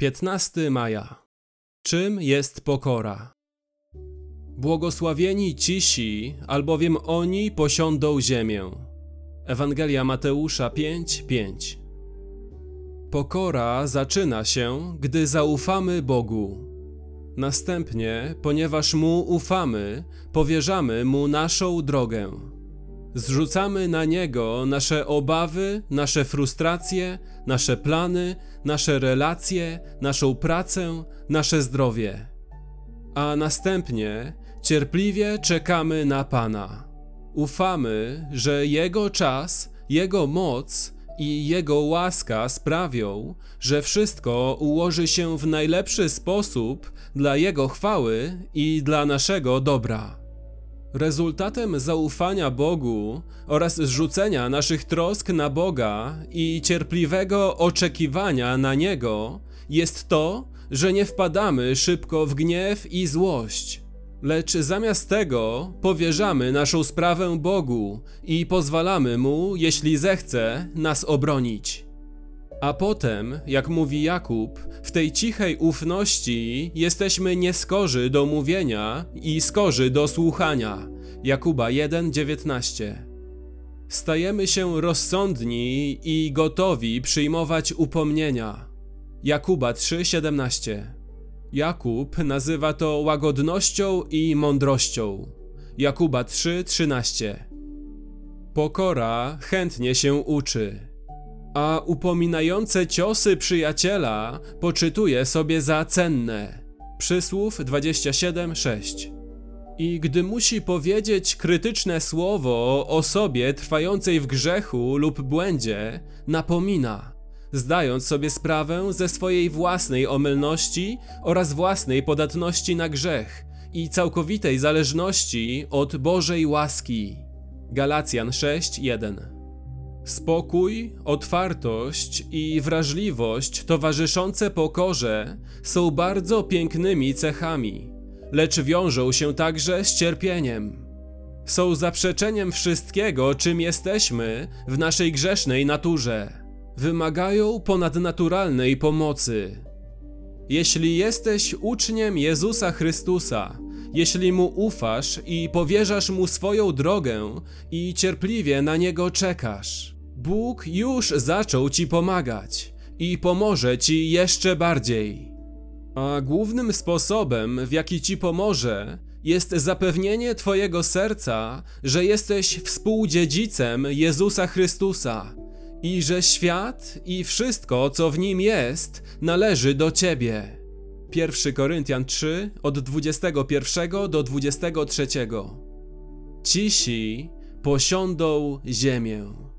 15 maja. Czym jest pokora? Błogosławieni cisi, albowiem oni posiądą ziemię. Ewangelia Mateusza 5:5. Pokora zaczyna się, gdy zaufamy Bogu. Następnie, ponieważ mu ufamy, powierzamy mu naszą drogę. Zrzucamy na niego nasze obawy, nasze frustracje, nasze plany, nasze relacje, naszą pracę, nasze zdrowie. A następnie cierpliwie czekamy na Pana. Ufamy, że Jego czas, Jego moc i Jego łaska sprawią, że wszystko ułoży się w najlepszy sposób dla Jego chwały i dla naszego dobra. Rezultatem zaufania Bogu oraz zrzucenia naszych trosk na Boga i cierpliwego oczekiwania na Niego jest to, że nie wpadamy szybko w gniew i złość, lecz zamiast tego powierzamy naszą sprawę Bogu i pozwalamy Mu, jeśli zechce, nas obronić. A potem, jak mówi Jakub, w tej cichej ufności jesteśmy nieskorzy do mówienia i skorzy do słuchania. Jakuba 1:19. Stajemy się rozsądni i gotowi przyjmować upomnienia. Jakuba 3:17. Jakub nazywa to łagodnością i mądrością. Jakuba 3:13. Pokora chętnie się uczy a upominające ciosy przyjaciela poczytuje sobie za cenne. Przysłów 27:6. I gdy musi powiedzieć krytyczne słowo o osobie trwającej w grzechu lub błędzie, napomina, zdając sobie sprawę ze swojej własnej omylności oraz własnej podatności na grzech i całkowitej zależności od Bożej łaski. Galacjan 6:1 Spokój, otwartość i wrażliwość towarzyszące pokorze są bardzo pięknymi cechami, lecz wiążą się także z cierpieniem. Są zaprzeczeniem wszystkiego, czym jesteśmy w naszej grzesznej naturze. Wymagają ponadnaturalnej pomocy. Jeśli jesteś uczniem Jezusa Chrystusa, jeśli mu ufasz i powierzasz mu swoją drogę i cierpliwie na niego czekasz, Bóg już zaczął ci pomagać i pomoże ci jeszcze bardziej. A głównym sposobem, w jaki ci pomoże, jest zapewnienie Twojego serca, że jesteś współdziedzicem Jezusa Chrystusa i że świat i wszystko, co w nim jest, należy do Ciebie. 1 Koryntian 3 od 21 do 23. Cisi posiądą ziemię.